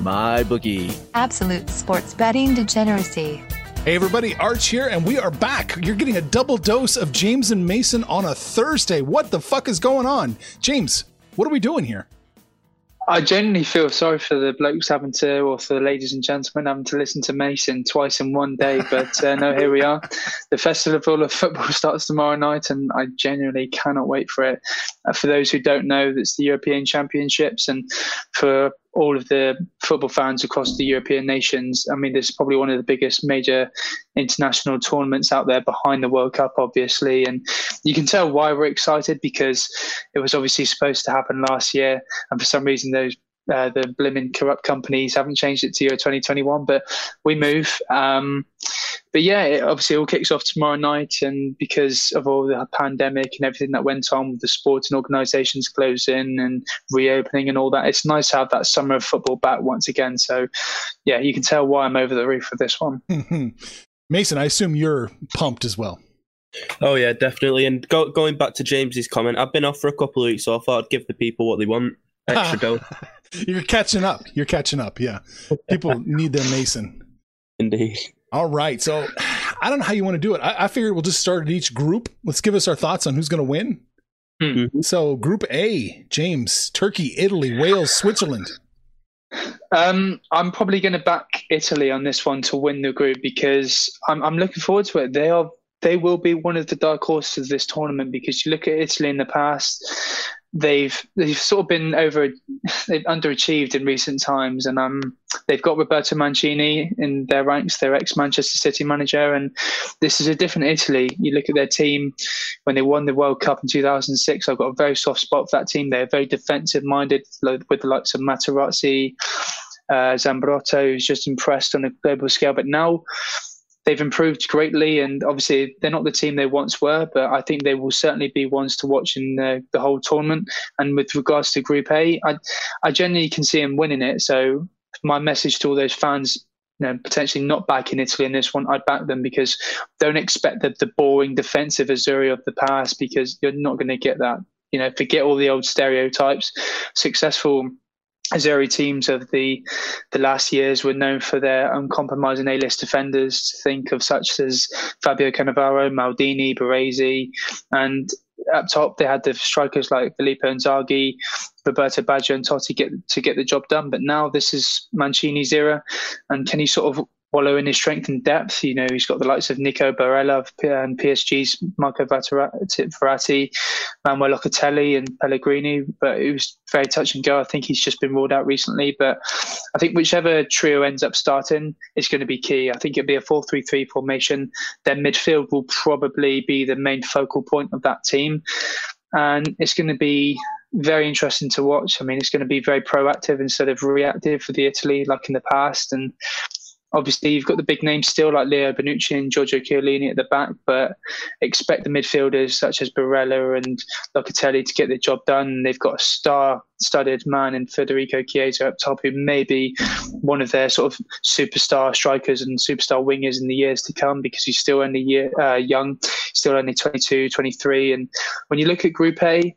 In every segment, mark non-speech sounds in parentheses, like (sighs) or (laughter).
my bookie. Absolute sports betting degeneracy. Hey everybody, Arch here, and we are back. You're getting a double dose of James and Mason on a Thursday. What the fuck is going on? James, what are we doing here? I genuinely feel sorry for the blokes having to, or for the ladies and gentlemen having to listen to Mason twice in one day. But uh, no, here we are. The Festival of Football starts tomorrow night, and I genuinely cannot wait for it. Uh, for those who don't know, it's the European Championships, and for all of the football fans across the European nations. I mean, this is probably one of the biggest major international tournaments out there behind the World Cup, obviously. And you can tell why we're excited because it was obviously supposed to happen last year. And for some reason, those uh, the blimmin' corrupt companies haven't changed it to Euro 2021, but we move. Um, but yeah, it obviously all kicks off tomorrow night, and because of all the pandemic and everything that went on with the sporting organisations closing and reopening and all that, it's nice to have that summer of football back once again. So yeah, you can tell why I'm over the roof with this one. (laughs) Mason, I assume you're pumped as well. Oh yeah, definitely. And go, going back to James's comment, I've been off for a couple of weeks, so I thought I'd give the people what they want. Extra (laughs) dough. You're catching up. You're catching up. Yeah. People need their Mason. Indeed. All right. So I don't know how you want to do it. I, I figured we'll just start at each group. Let's give us our thoughts on who's going to win. Mm-hmm. So, Group A, James, Turkey, Italy, Wales, Switzerland. Um, I'm probably going to back Italy on this one to win the group because I'm, I'm looking forward to it. They are they will be one of the dark horses of this tournament because you look at Italy in the past, they've they've sort of been over they've underachieved in recent times and um they've got Roberto Mancini in their ranks their ex Manchester City manager and this is a different Italy. You look at their team when they won the World Cup in 2006 I've got a very soft spot for that team. They're very defensive minded with the likes of Materazzi uh, Zambrotta who's just impressed on a global scale. But now they've improved greatly, and obviously they're not the team they once were, but I think they will certainly be ones to watch in the, the whole tournament. And with regards to Group A, I, I genuinely can see them winning it. So my message to all those fans you know, potentially not backing Italy in this one, I'd back them because don't expect the, the boring defensive Azzurri of the past because you're not going to get that. You know, forget all the old stereotypes. Successful Azzurri teams of the the last years were known for their uncompromising A-list defenders. Think of such as Fabio Cannavaro, Maldini, Baresi, and up top they had the strikers like Filippo Inzaghi, Roberto Baggio, and Totti get to get the job done. But now this is Mancini's era, and can he sort of wallow in his strength and depth. You know, he's got the likes of Nico Barella and PSG's Marco Verratti, Manuel Locatelli, and Pellegrini. But it was very touch and go. I think he's just been ruled out recently. But I think whichever trio ends up starting is going to be key. I think it'll be a 4 3 3 formation. Then midfield will probably be the main focal point of that team. And it's going to be very interesting to watch. I mean, it's going to be very proactive instead of reactive for the Italy, like in the past. And obviously you've got the big names still like Leo Bonucci and Giorgio Chiellini at the back, but expect the midfielders such as Barella and Locatelli to get the job done. They've got a star-studded man in Federico Chiesa up top, who may be one of their sort of superstar strikers and superstar wingers in the years to come because he's still only year, uh, young, still only 22, 23. And when you look at Group A,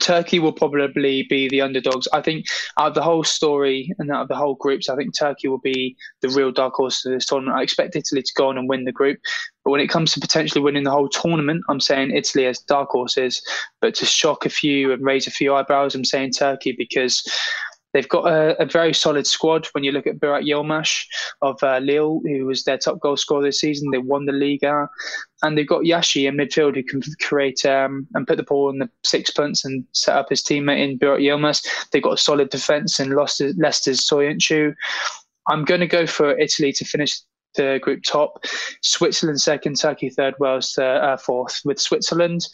Turkey will probably be the underdogs. I think out of the whole story and out of the whole groups, I think Turkey will be the real dark horse of this tournament. I expect Italy to go on and win the group. But when it comes to potentially winning the whole tournament, I'm saying Italy as dark horses. But to shock a few and raise a few eyebrows, I'm saying Turkey because They've got a, a, very solid squad. When you look at Burak Yilmaz of uh, Lille, who was their top goal scorer this season, they won the Liga, and they've got Yashi in midfield who can create um, and put the ball in the six sixpence and set up his teammate in Burak Yilmaz. They've got a solid defence in Leicester's Soyuncu. I'm going to go for Italy to finish the group top. Switzerland second, Turkey third, Wales uh, fourth. With Switzerland,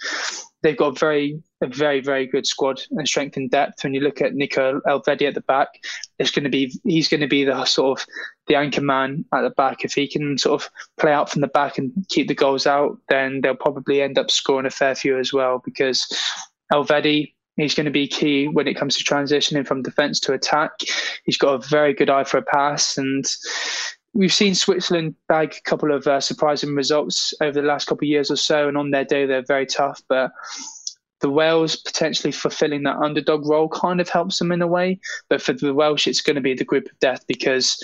they've got very, a very, very good squad and strength and depth. When you look at Nico Elvedi at the back, it's going to be he's going to be the sort of the anchor man at the back. If he can sort of play out from the back and keep the goals out, then they'll probably end up scoring a fair few as well because Elvedi He's going to be key when it comes to transitioning from defence to attack. He's got a very good eye for a pass, and we've seen Switzerland bag a couple of uh, surprising results over the last couple of years or so, and on their day they're very tough. But the Wales potentially fulfilling that underdog role kind of helps them in a way. But for the Welsh, it's going to be the group of death because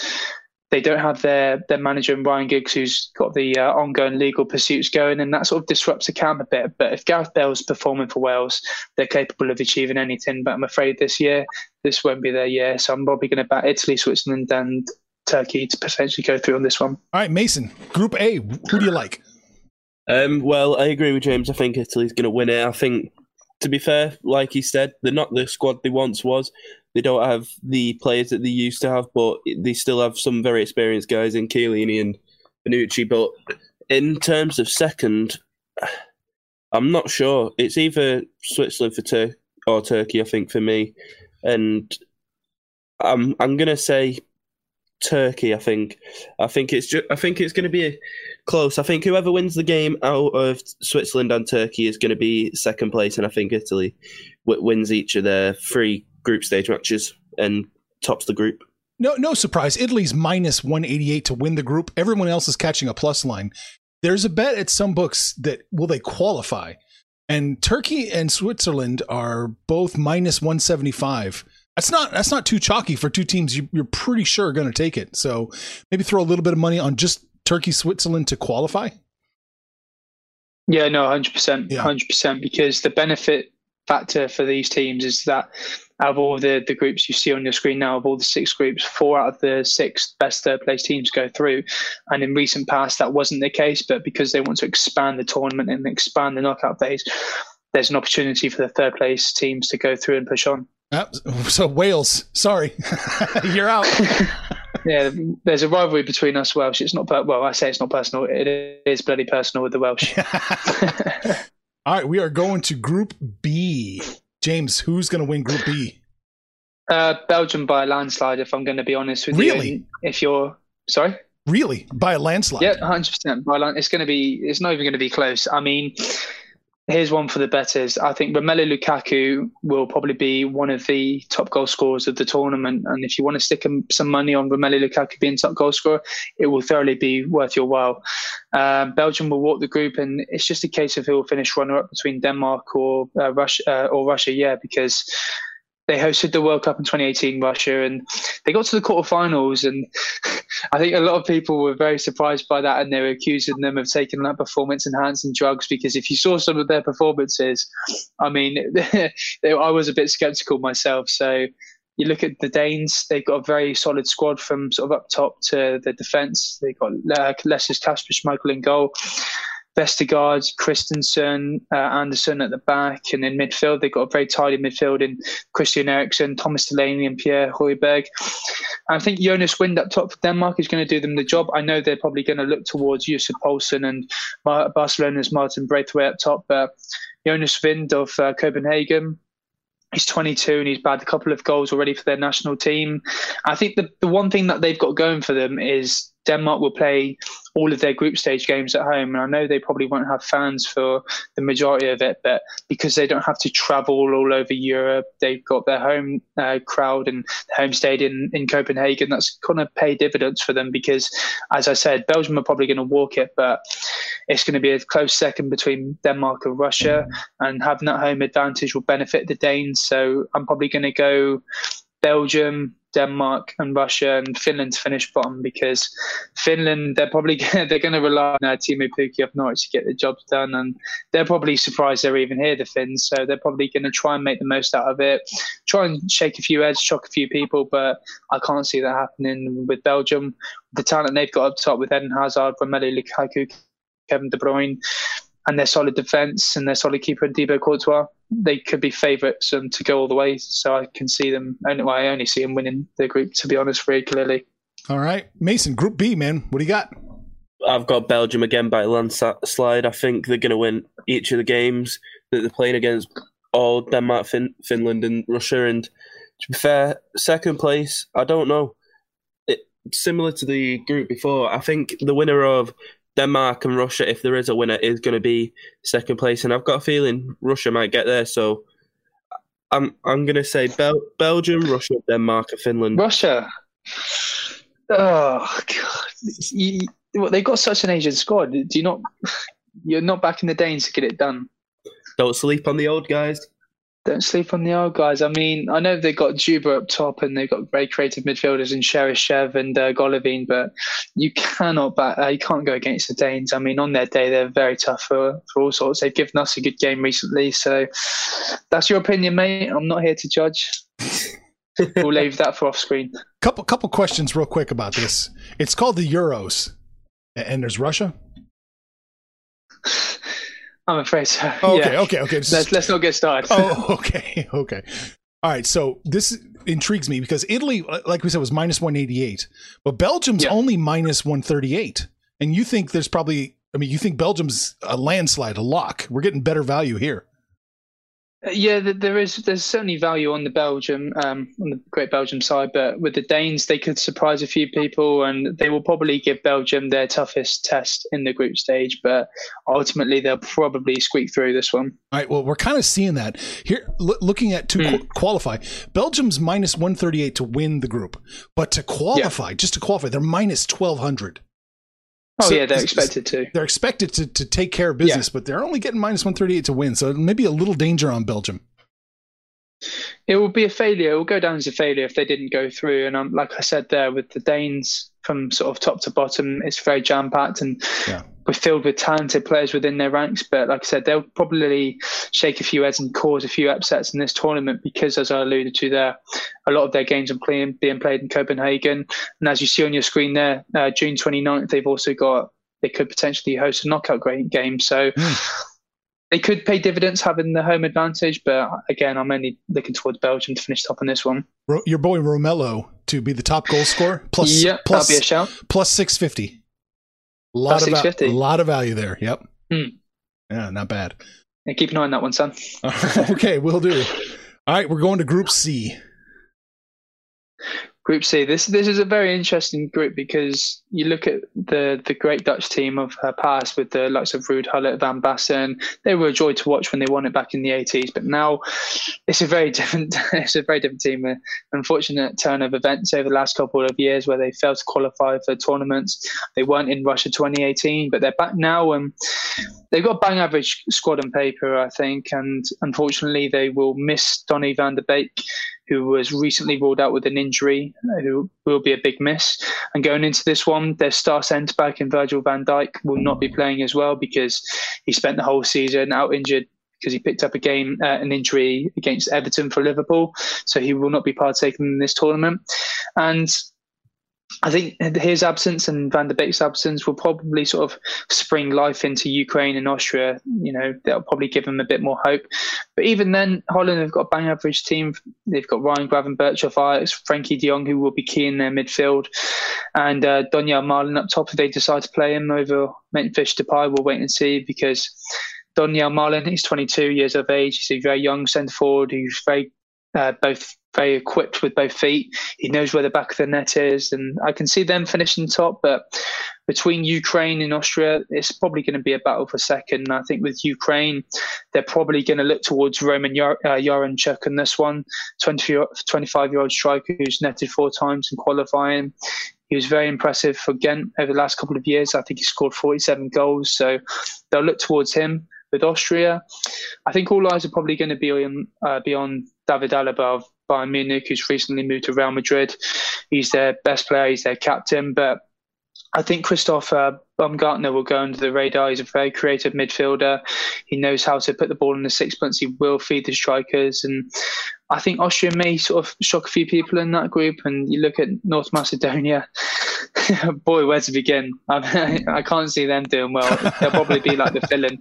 they don't have their their manager Ryan Giggs, who's got the uh, ongoing legal pursuits going, and that sort of disrupts the camp a bit. But if Gareth Bale's performing for Wales, they're capable of achieving anything. But I'm afraid this year, this won't be their year. So I'm probably going to bat Italy, Switzerland, and Turkey to potentially go through on this one. All right, Mason, Group A, who do you like? Um, well, I agree with James. I think Italy's going to win it. I think, to be fair, like he said, they're not the squad they once was. They don't have the players that they used to have, but they still have some very experienced guys in Chiellini and Bonucci. But in terms of second, (sighs) I'm not sure. It's either Switzerland for Tur- or Turkey, I think, for me. And I'm I'm gonna say Turkey. I think. I think it's just. I think it's going to be close. I think whoever wins the game out of Switzerland and Turkey is going to be second place, and I think Italy w- wins each of their three group stage matches and tops the group. No, no surprise. Italy's minus one eighty eight to win the group. Everyone else is catching a plus line. There's a bet at some books that will they qualify, and Turkey and Switzerland are both minus one seventy five that's not that's not too chalky for two teams you, are pretty sure are going to take it. So maybe throw a little bit of money on just Turkey Switzerland to qualify. Yeah, no, hundred percent, hundred percent. Because the benefit factor for these teams is that out of all the, the groups you see on your screen now, of all the six groups, four out of the six best third place teams go through. And in recent past, that wasn't the case. But because they want to expand the tournament and expand the knockout phase, there's an opportunity for the third place teams to go through and push on. Uh, so Wales, sorry, (laughs) you're out. (laughs) yeah, there's a rivalry between us Welsh. It's not well. I say it's not personal. It is bloody personal with the Welsh. (laughs) All right, we are going to Group B. James, who's going to win Group B? Uh, Belgium by a landslide. If I'm going to be honest with really? you, really? If you're sorry, really by a landslide? Yeah, hundred percent. By land, it's going to be. It's not even going to be close. I mean, Here's one for the bettors. I think Romelu Lukaku will probably be one of the top goal scorers of the tournament. And if you want to stick some money on Romelu Lukaku being top goal scorer, it will thoroughly be worth your while. Um, Belgium will walk the group, and it's just a case of who will finish runner up between Denmark or uh, Russia. Uh, or Russia, yeah, because they hosted the World Cup in 2018, Russia, and they got to the quarterfinals. And (laughs) I think a lot of people were very surprised by that, and they were accusing them of taking that performance enhancing drugs. Because if you saw some of their performances, I mean, (laughs) I was a bit skeptical myself. So you look at the Danes; they've got a very solid squad from sort of up top to the defence. They've got uh, Leicester's, Kasper Schmeichel in goal. Vestergaard, Christensen, uh, Andersen at the back, and in midfield they've got a very tidy midfield in Christian Eriksen, Thomas Delaney, and Pierre Højbjerg. I think Jonas Wind up top for Denmark is going to do them the job. I know they're probably going to look towards Yussuf Poulsen and Barcelona's Martin Braithwaite up top, but Jonas Wind of uh, Copenhagen, He's 22 and he's bagged a couple of goals already for their national team. I think the, the one thing that they've got going for them is Denmark will play all of their group stage games at home. And I know they probably won't have fans for the majority of it, but because they don't have to travel all over Europe, they've got their home uh, crowd and home stadium in, in Copenhagen. That's going to pay dividends for them because, as I said, Belgium are probably going to walk it, but it's going to be a close second between Denmark and Russia. And having that home advantage will benefit the Danes. So I'm probably going to go Belgium, Denmark and Russia and Finland to finish bottom because Finland they're probably (laughs) they're going to rely on Teemu Pukki of Norwich to get the job done and they're probably surprised they're even here the Finns. So they're probably going to try and make the most out of it try and shake a few heads shock a few people but I can't see that happening with Belgium. The talent they've got up top with Eden Hazard Romelu Lukaku Kevin De Bruyne and their solid defence and their solid keeper Thibaut Courtois, they could be favourites um, to go all the way. So I can see them. Only, well, I only see them winning the group, to be honest, very clearly. All right, Mason, Group B, man, what do you got? I've got Belgium again by landslide. I think they're going to win each of the games that they're playing against all Denmark, fin- Finland, and Russia. And to be fair, second place, I don't know. It, similar to the group before, I think the winner of Denmark and Russia, if there is a winner, is going to be second place, and I've got a feeling Russia might get there. So I'm I'm going to say Bel- Belgium, Russia, Denmark, and Finland. Russia. Oh God, well, they've got such an Asian squad. Do you not? (laughs) You're not back in the Danes to get it done. Don't sleep on the old guys don't sleep on the old guys. I mean, I know they've got Dzyuba up top and they've got very creative midfielders in Cheryshev and uh, Golovin, but you cannot back, uh, you can't go against the Danes. I mean, on their day, they're very tough for, for all sorts. They've given us a good game recently. So that's your opinion, mate. I'm not here to judge. (laughs) we'll leave that for off screen. Couple couple questions real quick about this. It's called the Euros, and there's Russia. I'm afraid so. Oh, (laughs) okay, yeah. okay, okay. Let's, let's not get started. oh, (laughs) okay, okay. All right, so this intrigues me because Italy, uh, like we said, was minus 188, but Belgium's yeah. only minus 138. And you think there's probably, I mean, you think Belgium's a landslide, a lock. We're getting better value here. Yeah, there is. There's certainly value on the Belgium, um, on the Great Belgium side, but with the Danes, they could surprise a few people, and they will probably give Belgium their toughest test in the group stage. But ultimately, they'll probably squeak through this one. All right. Well, we're kind of seeing that here. L- looking at to mm. qu- qualify, Belgium's minus one thirty eight to win the group, but to qualify, yeah. just to qualify, they're minus twelve hundred. Oh so yeah, they're expected to. They're expected to to take care of business, yeah. but they're only getting minus one thirty eight to win. So maybe a little danger on Belgium. It will be a failure. It will go down as a failure if they didn't go through. And um, like I said there, with the Danes from sort of top to bottom, it's very jam packed and yeah. we're filled with talented players within their ranks. But like I said, they'll probably shake a few heads and cause a few upsets in this tournament because, as I alluded to there, a lot of their games are playing, being played in Copenhagen. And as you see on your screen there, uh, June 29th, they've also got they could potentially host a knockout game. So. Mm they could pay dividends having the home advantage, but again, I'm only looking towards Belgium to finish top on this one. Your boy Romelu to be the top goal scorer plus yeah, plus, that'll be a shout. plus six fifty. A lot plus of a lot of value there. Yep. Hmm. Yeah, not bad. And keep an eye on that one, son. (laughs) okay, we'll do. All right, we're going to Group C. Group C. This this is a very interesting group because you look at the the great Dutch team of her past with the likes of Ruud Gullit, Van Basten. They were a joy to watch when they won it back in the 80s, but now it's a very (laughs) different it's a very different team. An unfortunate turn of events over the last couple of years where they failed to qualify for tournaments. They weren't in Russia 2018, but they're back now. And they've got a bang average squad on paper, I think, and unfortunately they will miss Donny van der Beek who was recently ruled out with an injury, who will be a big miss. And going into this one, their star centre back in Virgil van Dijk will not be playing as well because he spent the whole season out injured because he picked up a game, uh, an injury against Everton for Liverpool, so he will not be partaking in this tournament. And I think his absence and Van der Beek's absence will probably sort of spring life into Ukraine and Austria. You know, that'll probably give them a bit more hope. But even then, Holland have got a bang average team. They've got Ryan Gravenberch of Ajax, Frenkie de Jong, who will be key in their midfield, and uh, Malen up top if they decide to play him over Memphis Depay. We'll wait and see because Donyell Malen he's 22 years of age. He's a very young centre forward who's very uh, both very equipped with both feet. He knows where the back of the net is, and I can see them finishing top. But between Ukraine and Austria, it's probably going to be a battle for second. And I think with Ukraine, they're probably going to look towards Roman Yar- uh, Yaremchuk in this one, 25 year old striker who's netted four times in qualifying. He was very impressive for Ghent over the last couple of years. I think he scored 47 goals. So they'll look towards him. With Austria, I think all eyes are probably going to be on, uh, be on David Alaba Bayern Munich, who's recently moved to Real Madrid. He's their best player, he's their captain. But I think Christoph uh, Baumgartner will go under the radar. He's a very creative midfielder. He knows how to put the ball in the sixpence. He will feed the strikers. And I think Austria may sort of shock a few people in that group. And you look at North Macedonia, (laughs) boy, where to begin? I, (laughs) I, can't see them doing well. They'll probably be like the villain.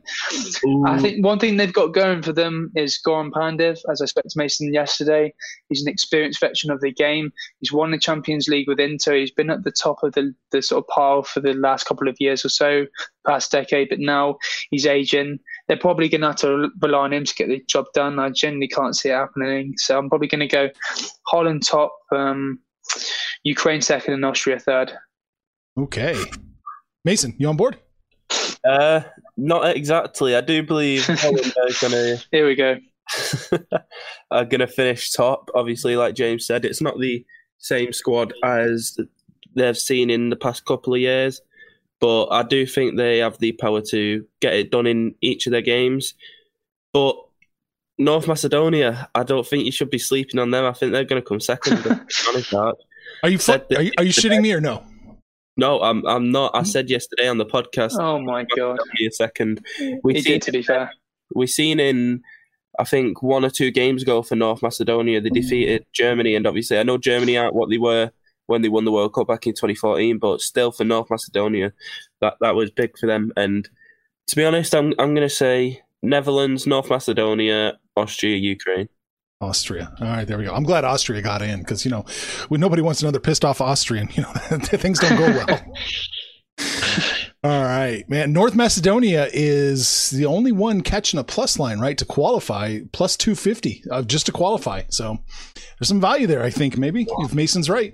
I think one thing they've got going for them is Goran Pandev. As I spoke to Mason yesterday, he's an experienced veteran of the game. He's won the Champions League with Inter. He's been at the top of the, the sort of pile for the last couple of years or so, past decade. But now he's aging they're probably going to have to rely on him to get the job done. I generally can't see it happening. So I'm probably going to go Holland top, um, Ukraine second, and Austria third. Okay. Mason, you on board? Uh, not exactly. I do believe (laughs) Holland are going to. Here we go. (laughs) are going to finish top. Obviously, like James said, it's not the same squad as they've seen in the past couple of years but I do think they have the power to get it done in each of their games. But North Macedonia, I don't think you should be sleeping on them. I think they're going to come second. (laughs) are you fu- are you, are you shitting me or no? No, I'm I'm not. I said yesterday on the podcast. Oh my god! A second. We he did, to be fair. We seen in I think one or two games ago for North Macedonia, they mm. defeated Germany, and obviously I know Germany aren't what they were when they won the World Cup back in 2014. But still, for North Macedonia, that that was big for them. And to be honest, I'm I'm going to say Netherlands, North Macedonia, Austria, Ukraine. Austria. All right, there we go. I'm glad Austria got in because you know, when nobody wants another pissed off Austrian. (laughs) You know, (laughs) things don't go well. (laughs) All right, man. North Macedonia is the only one catching a plus line, right, to qualify, plus 250 uh, just to qualify. So there's some value there, I think, maybe, if Mason's right.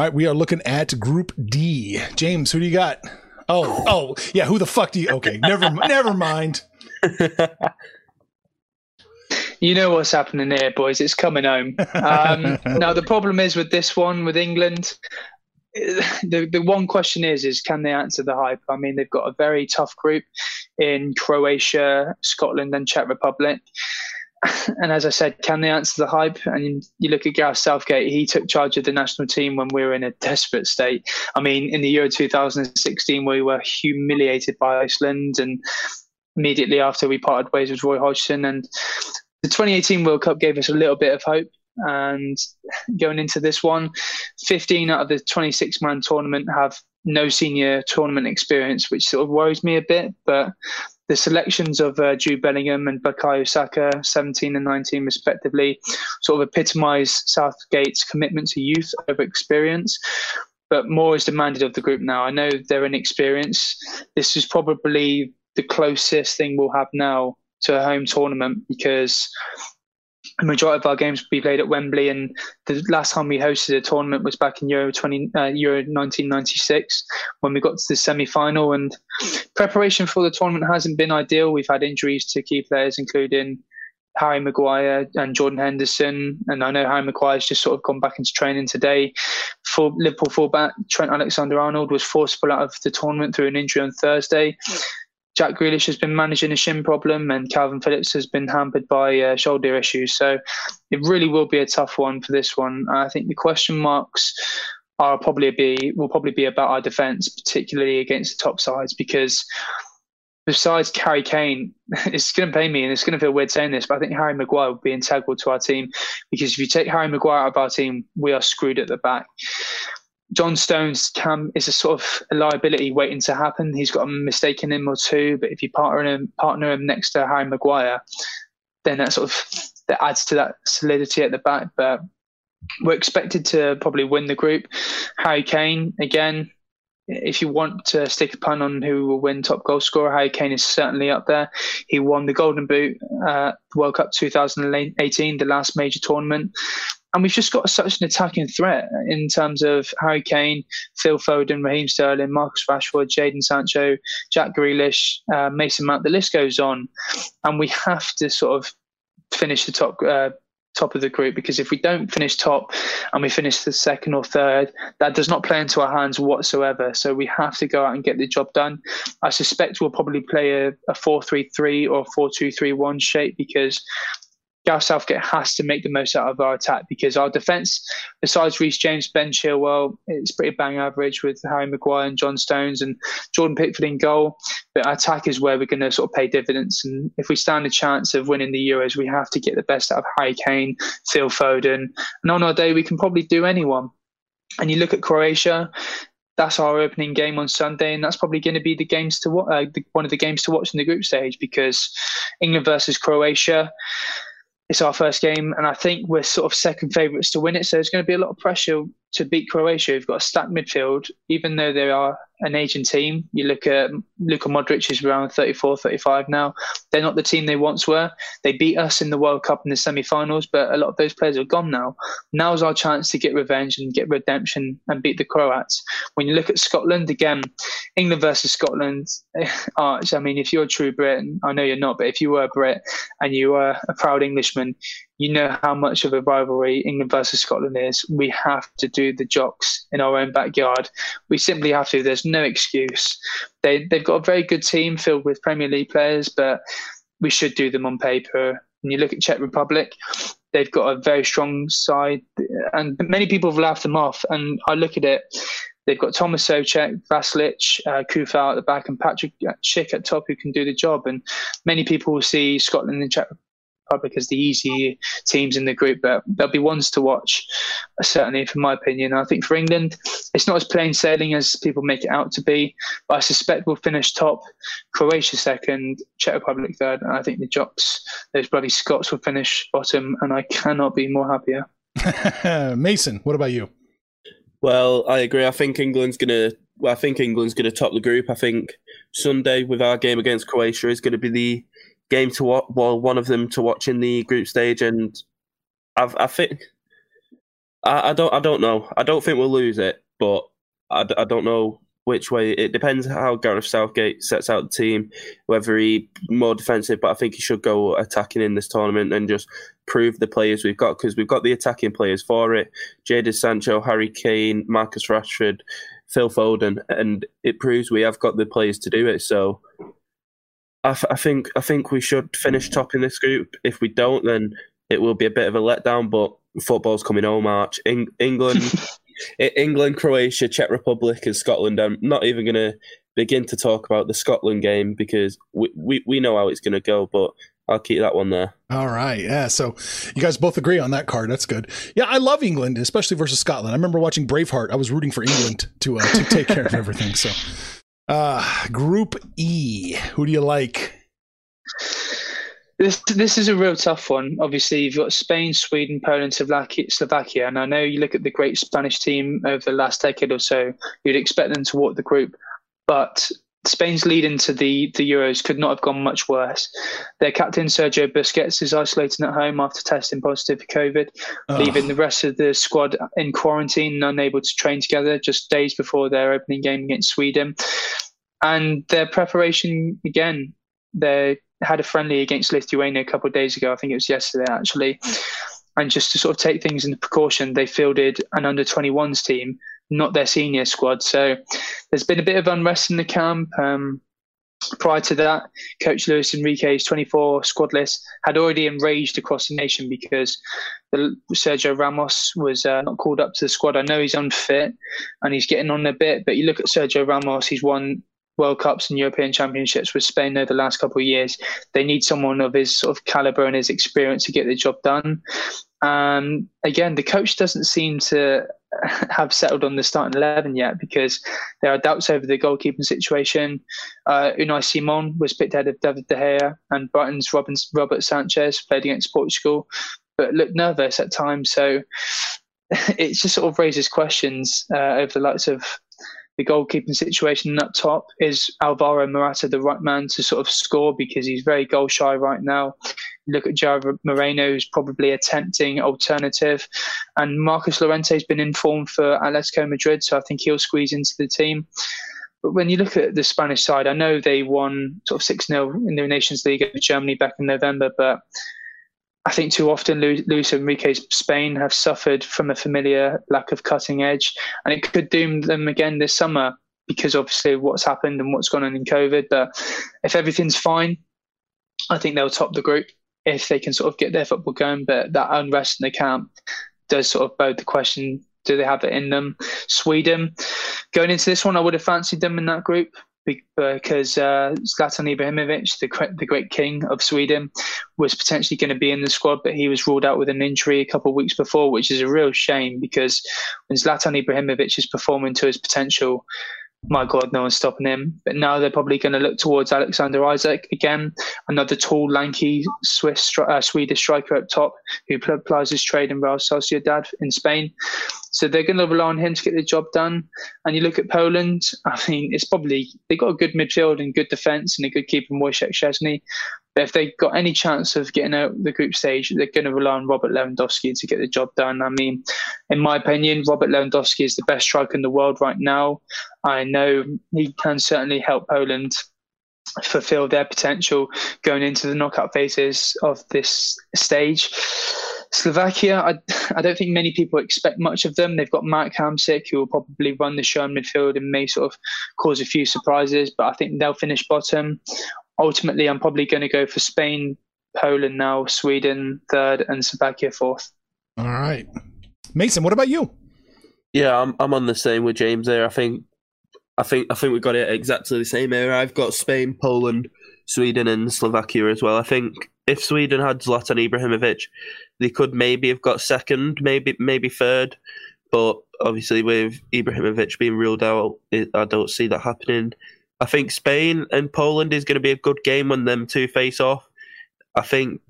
All right, we are looking at Group D. James, who do you got? Oh, oh, yeah. Who the fuck do you? Okay, never, never mind. (laughs) You know what's happening here, boys. It's coming home. Um, (laughs) now the problem is with this one with England. The the one question is is can they answer the hype? I mean, they've got a very tough group in Croatia, Scotland, and Czech Republic (laughs) and as I said, can they answer the hype? And you look at Gareth Southgate, he took charge of the national team when we were in a desperate state. I mean, in the Euro 2016, we were humiliated by Iceland, and immediately after we parted ways with Roy Hodgson. And the 2018 World Cup gave us a little bit of hope. And going into this one, 15 out of the 26 man tournament have no senior tournament experience, which sort of worries me a bit. But the selections of uh, Jude Bellingham and Bukayo Saka, 17 and 19 respectively, sort of epitomise Southgate's commitment to youth over experience. But more is demanded of the group now. I know they're inexperienced. This is probably the closest thing we'll have now to a home tournament because the majority of our games will be played at Wembley, and the last time we hosted a tournament was back in Euro 20 uh, Euro 1996 when we got to the semi final. And preparation for the tournament hasn't been ideal. We've had injuries to key players, including Harry Maguire and Jordan Henderson. And I know Harry Maguire's just sort of gone back into training today. For Liverpool fullback Trent Alexander Arnold was pull out of the tournament through an injury on Thursday. Jack Grealish has been managing a shin problem, and Kalvin Phillips has been hampered by uh, shoulder issues. So it really will be a tough one for this one. I think the question marks are probably be will probably be about our defence, particularly against the top sides, because besides Harry Kane, (laughs) it's going to pain me and it's going to feel weird saying this, but I think Harry Maguire will be integral to our team because if you take Harry Maguire out of our team, we are screwed at the back. John Stones can is a sort of a liability waiting to happen. He's got a mistake in him or two, but if you partner him, partner him next to Harry Maguire, then that sort of that adds to that solidity at the back. But we're expected to probably win the group. Harry Kane again, if you want to stick a pun on who will win top goal scorer, Harry Kane is certainly up there. He won the Golden Boot uh, World Cup 2018, the last major tournament. And we've just got such an attacking threat in terms of Harry Kane, Phil Foden, Raheem Sterling, Marcus Rashford, Jadon Sancho, Jack Grealish, uh, Mason Mount. The list goes on, and we have to sort of finish the top uh, top of the group because if we don't finish top and we finish the second or third, that does not play into our hands whatsoever. So we have to go out and get the job done. I suspect we'll probably play a, a 4 3 3 or 4 2 3 1 shape because Gareth Southgate has to make the most out of our attack because our defence, besides Reece James, Ben Chilwell, it's pretty bang average with Harry Maguire and John Stones and Jordan Pickford in goal. But our attack is where we're going to sort of pay dividends. And if we stand a chance of winning the Euros, we have to get the best out of Harry Kane, Phil Foden. And on our day, we can probably do anyone. And you look at Croatia, that's our opening game on Sunday, and that's probably going to be the games to uh, the, one of the games to watch in the group stage because England versus Croatia it's our first game, and I think we're sort of second favourites to win it. So there's going to be a lot of pressure to beat Croatia. We've got a stacked midfield, even though they are an aging team. You look at Luka Modric is around 34, 35 now. They're not the team they once were. They beat us in the World Cup in the semi-finals, but a lot of those players are gone now. Now's our chance to get revenge and get redemption and beat the Croats. When you look at Scotland again, England versus Scotland. (laughs) Arch, I mean, if you're a true Brit, I know you're not, but if you were a Brit and you were a proud Englishman, you know how much of a rivalry England versus Scotland is. We have to do the jocks in our own backyard. We simply have to. There's no excuse. They they've got a very good team filled with Premier League players, but we should do them on paper. When you look at Czech Republic, they've got a very strong side, and many people have laughed them off. And I look at it. They've got Thomas Soucek, Vasilic, uh, Coufal at the back, and Patrik Schick at top who can do the job. And many people will see Scotland and Czech Republic as the easy teams in the group, but there'll be ones to watch, certainly, from my opinion. I think for England, it's not as plain sailing as people make it out to be, but I suspect we'll finish top, Croatia second, Czech Republic third, and I think the Jocks, those bloody Scots, will finish bottom, and I cannot be more happier. (laughs) Mason, what about you? Well, I agree. I think England's gonna. Well, I think England's gonna top the group. I think Sunday with our game against Croatia is going to be the game to watch. Well, one of them to watch in the group stage, and I've, I think I, I, don't. I don't know. I don't think we'll lose it, but I, I don't know which way. It depends how Gareth Southgate sets out the team, whether he more defensive. But I think he should go attacking in this tournament and just prove the players we've got because we've got the attacking players for it. Jadon Sancho, Harry Kane, Marcus Rashford, Phil Foden, and it proves we have got the players to do it. So I, th- I think I think we should finish top in this group. If we don't, then it will be a bit of a letdown. But football's coming home March. In- England, (laughs) England, Croatia, Czech Republic, and Scotland. I'm not even going to begin to talk about the Scotland game because we, we, we know how it's going to go. But I'll keep that one there. All right. Yeah. So you guys both agree on that card. That's good. Yeah, I love England, especially versus Scotland. I remember watching Braveheart. I was rooting for England to uh, to take care of everything. So uh, group E. Who do you like? This this is a real tough one. Obviously, you've got Spain, Sweden, Poland, Slovakia, Slovakia, and I know you look at the great Spanish team over the last decade or so. You'd expect them to walk the group, but Spain's lead into the, the Euros could not have gone much worse. Their captain Sergio Busquets is isolating at home after testing positive for COVID, leaving the rest of the squad in quarantine and unable to train together just days before their opening game against Sweden. And their preparation, again, they had a friendly against Lithuania a couple of days ago. I think it was yesterday, actually. And just to sort of take things into precaution, they fielded an under 21s team, not their senior squad. So there's been a bit of unrest in the camp. Um, prior to that, Coach Luis Enrique's 24 squad list had already enraged across the nation because the, Sergio Ramos was uh, not called up to the squad. I know he's unfit and he's getting on a bit, but you look at Sergio Ramos, he's won World Cups and European Championships with Spain over the last couple of years. They need someone of his sort of caliber and his experience to get the job done. Um, again, the coach doesn't seem to (laughs) have settled on the starting 11 yet because there are doubts over the goalkeeping situation. Uh, Unai Simon was picked ahead of David De Gea and Brighton's Robin, Robert Sanchez played against Portugal, but looked nervous at times. So (laughs) it just sort of raises questions uh, over the likes of the goalkeeping situation up top. Is Alvaro Morata the right man to sort of score because he's very goal shy right now? Look at Gerard Moreno, who's probably a tempting alternative. And Marcos Llorente has been informed for Atletico Madrid, so I think he'll squeeze into the team. But when you look at the Spanish side, I know they won sort of 6 0 in the Nations League over Germany back in November, but I think too often Luis Enrique's Spain have suffered from a familiar lack of cutting edge, and it could doom them again this summer because obviously what's happened and what's gone on in COVID. But if everything's fine, I think they'll top the group if they can sort of get their football going. But that unrest in the camp does sort of bode the question: Do they have it in them? Sweden going into this one, I would have fancied them in that group because uh, Zlatan Ibrahimovic, the, the great king of Sweden, was potentially going to be in the squad, but he was ruled out with an injury a couple of weeks before, which is a real shame because when Zlatan Ibrahimovic is performing to his potential, my God, no one's stopping him. But now they're probably going to look towards Alexander Isak again, another tall, lanky Swiss, uh, Swedish striker up top who applies his trade in Real Sociedad in Spain. So they're going to rely on him to get the job done. And you look at Poland, I mean, it's probably, they've got a good midfield and good defence and a good keeper, Wojciech Szczesny. If they've got any chance of getting out the group stage, they're going to rely on Robert Lewandowski to get the job done. I mean, in my opinion, Robert Lewandowski is the best striker in the world right now. I know he can certainly help Poland fulfill their potential going into the knockout phases of this stage. Slovakia, I, I don't think many people expect much of them. They've got Mark Hamsik, who will probably run the show in midfield and may sort of cause a few surprises, but I think they'll finish bottom ultimately, I'm probably going to go for Spain, Poland now, Sweden third, and Slovakia fourth. All right, Mason. What about you? Yeah, I'm I'm on the same with James there. I think I think I think we've got it exactly the same here. I've got Spain, Poland, Sweden, and Slovakia as well. I think if Sweden had Zlatan Ibrahimovic, they could maybe have got second, maybe maybe third. But obviously, with Ibrahimovic being ruled out, it, I don't see that happening. I think Spain and Poland is going to be a good game when them two face off. I think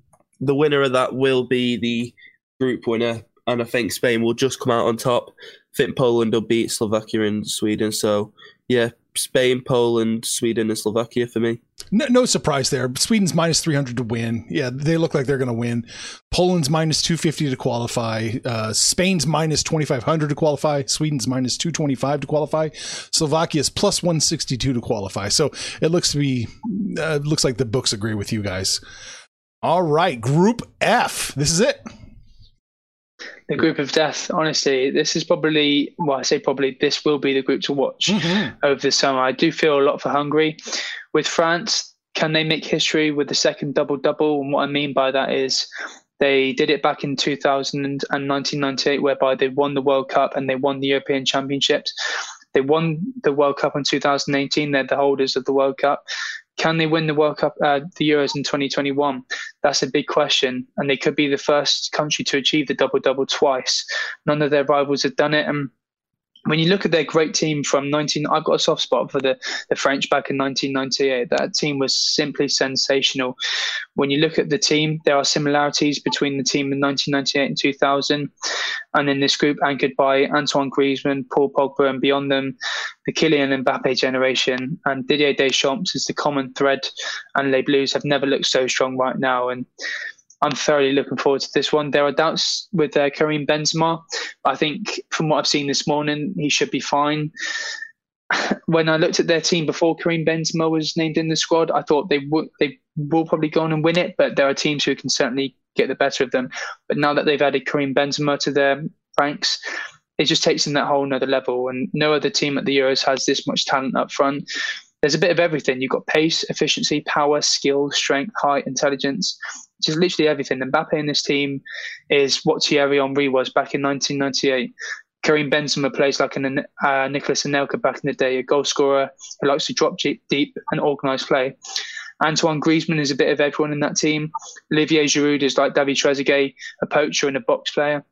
the winner of that will be the group winner, and I think Spain will just come out on top. I think Poland will beat Slovakia and Sweden. So, yeah, Spain, Poland, Sweden, and Slovakia for me. No, no, surprise there. Sweden's minus 300 to win. Yeah, they look like they're going to win. Poland's minus 250 to qualify. Uh, Spain's minus 2500 to qualify. Sweden's minus 225 to qualify. Slovakia's plus 162 to qualify. So it looks to be, uh, looks like the books agree with you guys. All right, Group F. This is it the group of death. Honestly, this is probably well, I say probably this will be the group to watch mm-hmm. (laughs) over the summer. I do feel a lot for Hungary. With France, can they make history with the second double double? And what I mean by that is they did it back in 2000 and 1998, whereby they won the World Cup and they won the European Championships. They won the World Cup in 2018. They're the holders of the World Cup. Can they win the World Cup, uh, the Euros in 2021? That's a big question, and they could be the first country to achieve the double double twice. None of their rivals have done it, and when you look at their great team from 19 i've got a soft spot for the, the french back in 1998 that team was simply sensational. When you look at the team there are similarities between the team in 1998 and 2000 and in this group anchored by antoine griezmann paul pogba and beyond them the kylian mbappe generation. And didier deschamps is the common thread and les bleus have never looked so strong right now. And I'm thoroughly looking forward to this one. There are doubts with uh, Karim Benzema. I think from what I've seen this morning, he should be fine. (sighs) when I looked at their team before Karim Benzema was named in the squad, I thought they would they will probably go on and win it, but there are teams who can certainly get the better of them. But now that they've added Karim Benzema to their ranks, it just takes them that whole another level. And no other team at the Euros has this much talent up front. There's a bit of everything. You've got pace, efficiency, power, skill, strength, height, intelligence, just literally everything. Mbappe in this team is what Thierry Henry was back in 1998. Karim Benzema plays like an uh, Nicolas Anelka back in the day, a goal scorer who likes to drop deep and organise play. Antoine Griezmann is a bit of everyone in that team. Olivier Giroud is like David Trezeguet, a poacher and a box player.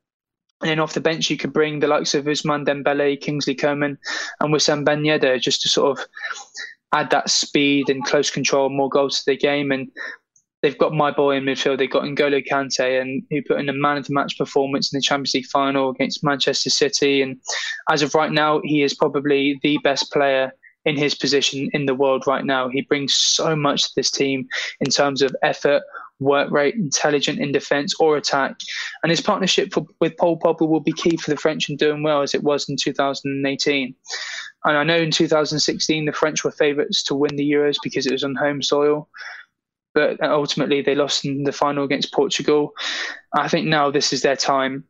And then off the bench, you could bring the likes of Ousmane Dembele, Kingsley Coman, and Wissam Ben Yedder just to sort of add that speed and close control, more goals to the game. And they've got my boy in midfield. They've got N'Golo Kante, and who put in a man of the match performance in the Champions League final against Manchester City. And as of right now, he is probably the best player in his position in the world right now. He brings so much to this team in terms of effort, work rate, intelligent in defence or attack. And his partnership for, with Paul Pogba will be key for the French in doing well as it was in 2018. And I know in 2016 the French were favourites to win the Euros because it was on home soil but ultimately they lost in the final against Portugal. I think now this is their time.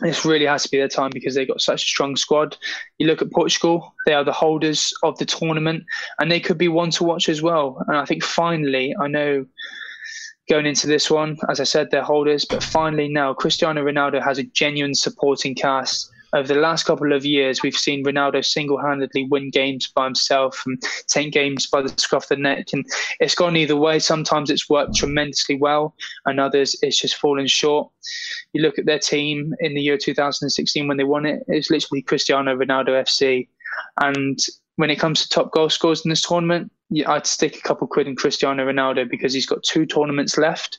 This really has to be their time because they've got such a strong squad. You look at Portugal, they are the holders of the tournament and they could be one to watch as well. And I think finally, I know going into this one, as I said, they're holders, but finally now Cristiano Ronaldo has a genuine supporting cast over the last couple of years, we've seen Ronaldo single handedly win games by himself and take games by the scruff of the neck. And it's gone either way. Sometimes it's worked tremendously well, and others it's just fallen short. You look at their team in the year 2016 when they won it, it's literally Cristiano Ronaldo FC. And when it comes to top goal scores in this tournament, I'd stick a couple quid in Cristiano Ronaldo because he's got two tournaments left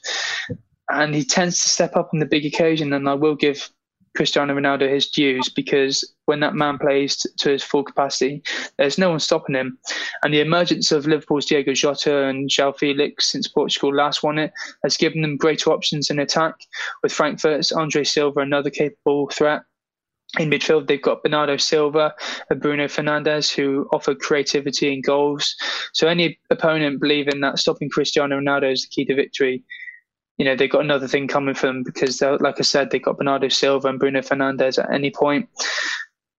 and he tends to step up on the big occasion. And I will give Cristiano Ronaldo his dues because when that man plays t- to his full capacity, there's no one stopping him. And the emergence of Liverpool's Diego Jota and João Felix since Portugal last won it has given them greater options in attack. With Frankfurt's Andre Silva, another capable threat. In midfield, they've got Bernardo Silva and Bruno Fernandes, who offer creativity and goals. So any opponent believing that stopping Cristiano Ronaldo is the key to victory you know, they've got another thing coming for them because, uh, like I said, they've got Bernardo Silva and Bruno Fernandes at any point.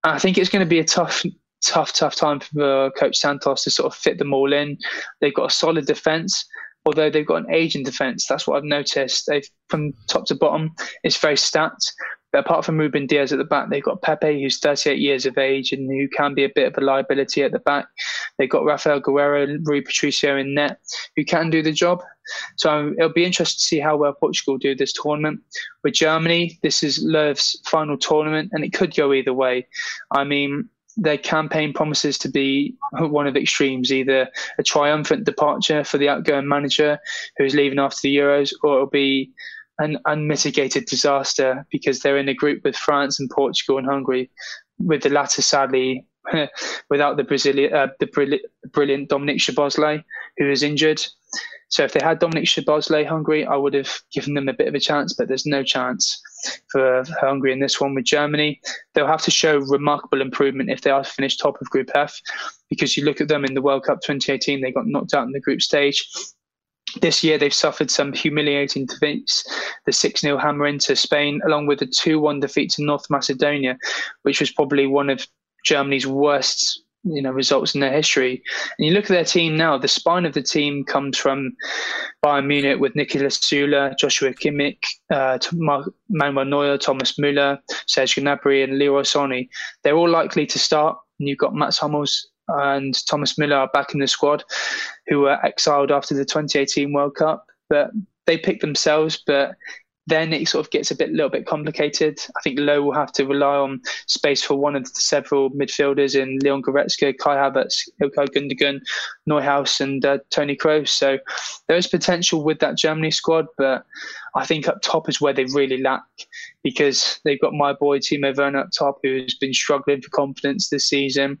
I think it's going to be a tough, tough, tough time for uh, Coach Santos to sort of fit them all in. They've got a solid defence, although they've got an aging defence. That's what I've noticed. They've from top to bottom, it's very stacked. But apart from Ruben Dias at the back, they've got Pepe, who's 38 years of age and who can be a bit of a liability at the back. They've got Rafael Guerreiro, Rui Patricio in net, who can do the job. So it'll be interesting to see how well Portugal do this tournament. With Germany, this is Löw's final tournament, and it could go either way. I mean, their campaign promises to be one of extremes, either a triumphant departure for the outgoing manager who is leaving after the Euros, or it'll be an unmitigated disaster because they're in a group with France and Portugal and Hungary, with the latter sadly (laughs) without the Brazilian, uh, the brilliant, Dominic Szoboszlai, who is injured. So if they had Dominic Szoboszlai Hungary, I would have given them a bit of a chance, but there's no chance for Hungary in this one with Germany. They'll have to show remarkable improvement if they are to finish top of Group F, because you look at them in the World Cup 2018, they got knocked out in the group stage. This year, they've suffered some humiliating defeats. The 6 0 hammer into Spain, along with the 2 1 defeat to North Macedonia, which was probably one of Germany's worst you know results in their history. And you look at their team now. The spine of the team comes from Bayern Munich with Niklas Süle, Joshua Kimmich, uh, Manuel Neuer, Thomas Müller, Serge Gnabry, and Leroy Sané. They're all likely to start. And you've got Mats Hummels and Thomas Müller are back in the squad, who were exiled after the 2018 World Cup. But they picked themselves. But then it sort of gets a bit, little bit complicated. I think Löw will have to rely on space for one of the several midfielders in Leon Goretzka, Kai Havertz, Ilkay Gundogan, Neuhaus, and uh, Toni Kroos. So there is potential with that Germany squad, but I think up top is where they really lack because they've got my boy Timo Werner up top, who's been struggling for confidence this season.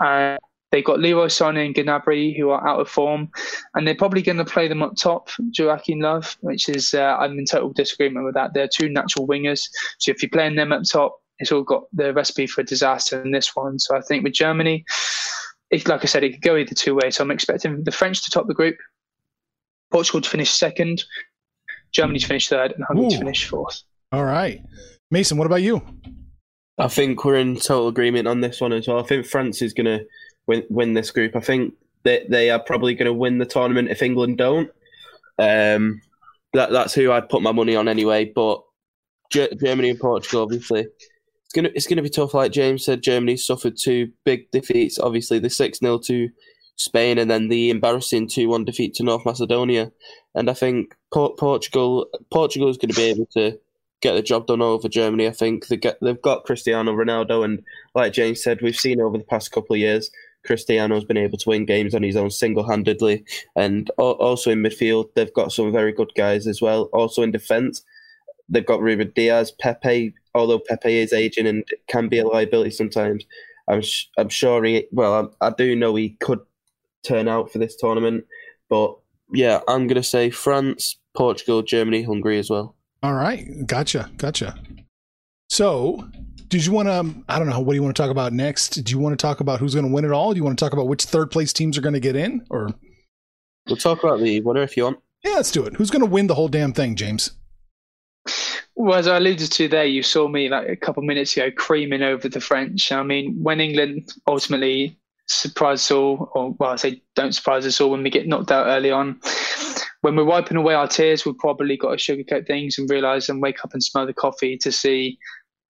Uh, They've got Leroy Sané and Gnabry who are out of form, and they're probably going to play them up top, Joachim Löw, which is uh, I'm in total disagreement with that. They're two natural wingers, so if you're playing them up top, it's all got the recipe for disaster in this one. So I think with Germany, it, like I said, it could go either two ways. So I'm expecting the French to top the group, Portugal to finish second, Germany to finish third, and Hungary Ooh. to finish fourth. All right. Mason, what about you? I think we're in total agreement on this one as well. I think France is going to win win this group. I think they they are probably going to win the tournament if England don't. Um, that that's who I'd put my money on anyway. But Ge- Germany and Portugal, obviously, it's gonna it's gonna be tough. Like James said, Germany suffered two big defeats. Obviously, the six 0 to Spain, and then the embarrassing two one defeat to North Macedonia. And I think Por- Portugal Portugal is going to be able to get the job done over Germany. I think they get, they've got Cristiano Ronaldo, and like James said, we've seen over the past couple of years, Cristiano's been able to win games on his own single handedly, and also in midfield they've got some very good guys as well. Also in defence, they've got Ruben Dias, Pepe. Although Pepe is aging and can be a liability sometimes, I'm sh- I'm sure he. Well, I, I do know he could turn out for this tournament, but yeah, I'm gonna say France, Portugal, Germany, Hungary as well. All right. Gotcha. Gotcha. So, did you want to, I don't know, what do you want to talk about next? Do you want to talk about who's going to win it all? Do you want to talk about which third place teams are going to get in? Or, We'll talk about the winner if you want. yeah, let's do it. Who's going to win the whole damn thing, James? Well, as I alluded to there, you saw me like a couple minutes ago creaming over the French. I mean, when England ultimately surprise us all, or well, I say don't surprise us all when we get knocked out early on. When we're wiping away our tears, we've probably got to sugarcoat things and realise and wake up and smell the coffee to see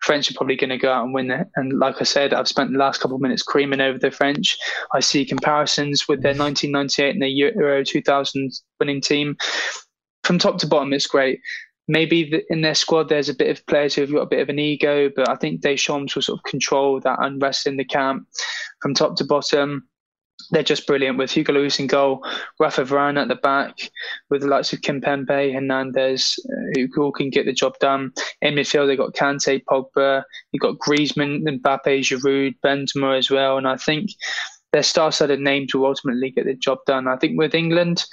French are probably going to go out and win it. And like I said, I've spent the last couple of minutes creaming over the French. I see comparisons with their 1998 and their Euro 2000 winning team. From top to bottom, it's great maybe in their squad there's a bit of players who've got a bit of an ego, but I think Deschamps will sort of control that unrest in the camp from top to bottom. They're just brilliant with Hugo Lloris in goal, Rafa Varane at the back, with the likes of Kim Kimpembe, Hernandez, uh, who all can get the job done. In midfield, they've got Kante, Pogba, you've got Griezmann, Mbappe, Giroud, Benzema as well. And I think their star-studded names will ultimately get the job done. I think with England,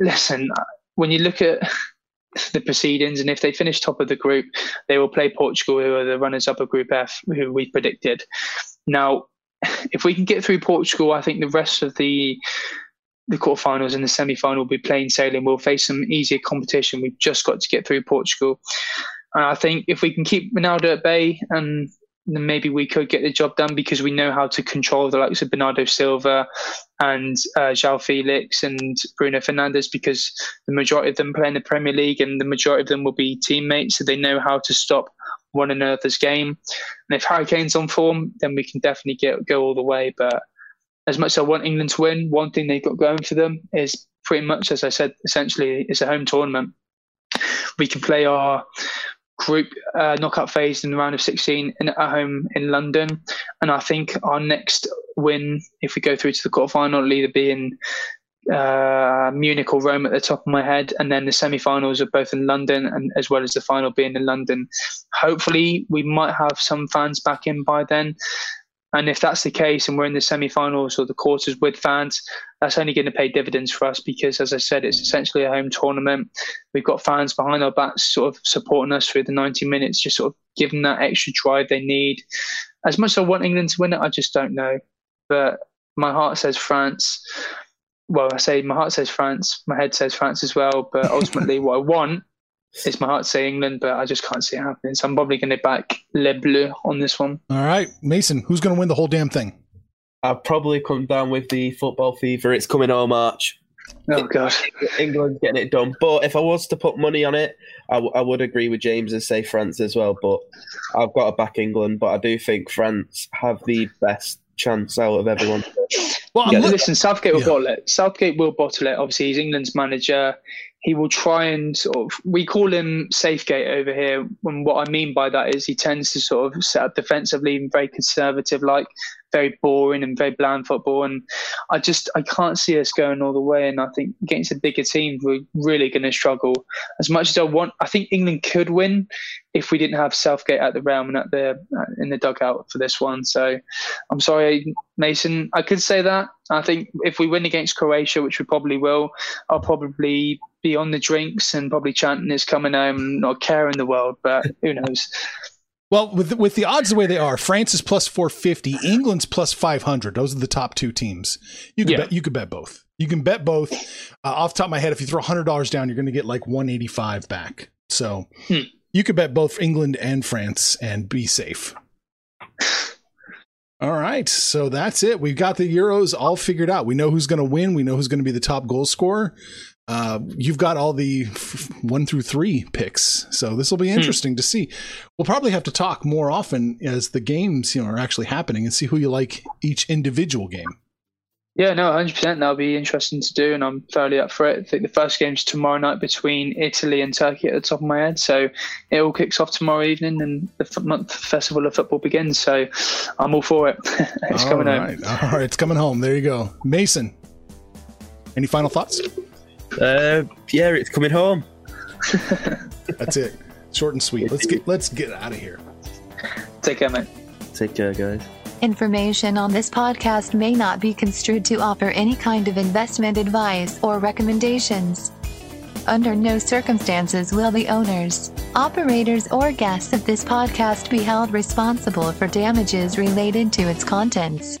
listen, when you look at the proceedings, and if they finish top of the group, they will play Portugal, who are the runners-up of Group F, who we predicted. Now, if we can get through Portugal, I think the rest of the the quarterfinals and the semi-final will be plain sailing. We'll face some easier competition. We've just got to get through Portugal, and I think if we can keep Ronaldo at bay and then maybe we could get the job done because we know how to control the likes of Bernardo Silva and uh, João Felix and Bruno Fernandes because the majority of them play in the Premier League and the majority of them will be teammates, so they know how to stop one another's game. And if Harry Kane's on form, then we can definitely get go all the way. But as much as I want England to win, one thing they've got going for them is pretty much, as I said, essentially it's a home tournament. We can play our group uh, knockout phase in the round of 16 in, at home in London. And I think our next win, if we go through to the quarterfinal, will either be in uh, Munich or Rome at the top of my head. And then the semi finals are both in London, and as well as the final being in London. Hopefully, we might have some fans back in by then. And if that's the case, and we're in the semi-finals or the quarters with fans, that's only going to pay dividends for us because, as I said, it's essentially a home tournament. We've got fans behind our backs, sort of supporting us through the 90 minutes, just sort of giving that extra drive they need. As much as I want England to win it, I just don't know. But my heart says France. Well, I say my heart says France. My head says France as well. But (laughs) ultimately, what I want is my heart say England, but I just can't see it happening. So I'm probably going to back Les Bleus on this one. All right, Mason, who's going to win the whole damn thing? I'll probably come down with the football fever. It's coming all March. Oh God, England's getting it done. But if I was to put money on it, I, w- I would agree with James and say France as well. But I've got to back England. But I do think France have the best chance out of everyone. Well, yeah, listen, Southgate will Yeah. bottle it. Southgate will bottle it. Obviously, he's England's manager. He will try and sort of. We call him Safegate over here. And what I mean by that is he tends to sort of set up defensively and very conservative, like very boring and very bland football. And I just I can't see us going all the way. And I think against a bigger team, we're really going to struggle. As much as I want, I think England could win if we didn't have Southgate at the realm and at the uh, in the dugout for this one. So I'm sorry, Mason. I could say that. I think if we win against Croatia, which we probably will, I'll probably be on the drinks and probably chanting "It's coming home," not caring the world. But who knows? Well, with with the odds the way they are, France is plus four fifty, England's plus five hundred. Those are the top two teams. You can Yeah. bet. You could bet both. You can bet both. Uh, off the top of my head, if you throw hundred dollars down, you're going to get like one eighty five back. So Hmm. you could bet both England and France and be safe. (laughs) All right, so that's it. We've got the Euros all figured out. We know who's going to win. We know who's going to be the top goal scorer. Uh, you've got all the f- one through three picks, so this will be interesting to see. We'll probably have to talk more often as the games, you know, are actually happening, and see who you like each individual game. Yeah, no, 100%. That'll be interesting to do, and I'm fairly up for it. I think the first game's tomorrow night between Italy and Turkey at the top of my head. So it all kicks off tomorrow evening, and the month festival of football begins. So I'm all for it. (laughs) it's all coming right, all right, it's coming home. There you go, Mason. Any final thoughts? Uh, yeah, it's coming home. (laughs) That's it. Short and sweet. Let's get let's get out of here. Take care, mate. Take care, guys. Information on this podcast may not be construed to offer any kind of investment advice or recommendations. Under no circumstances will the owners, operators, or guests of this podcast be held responsible for damages related to its contents.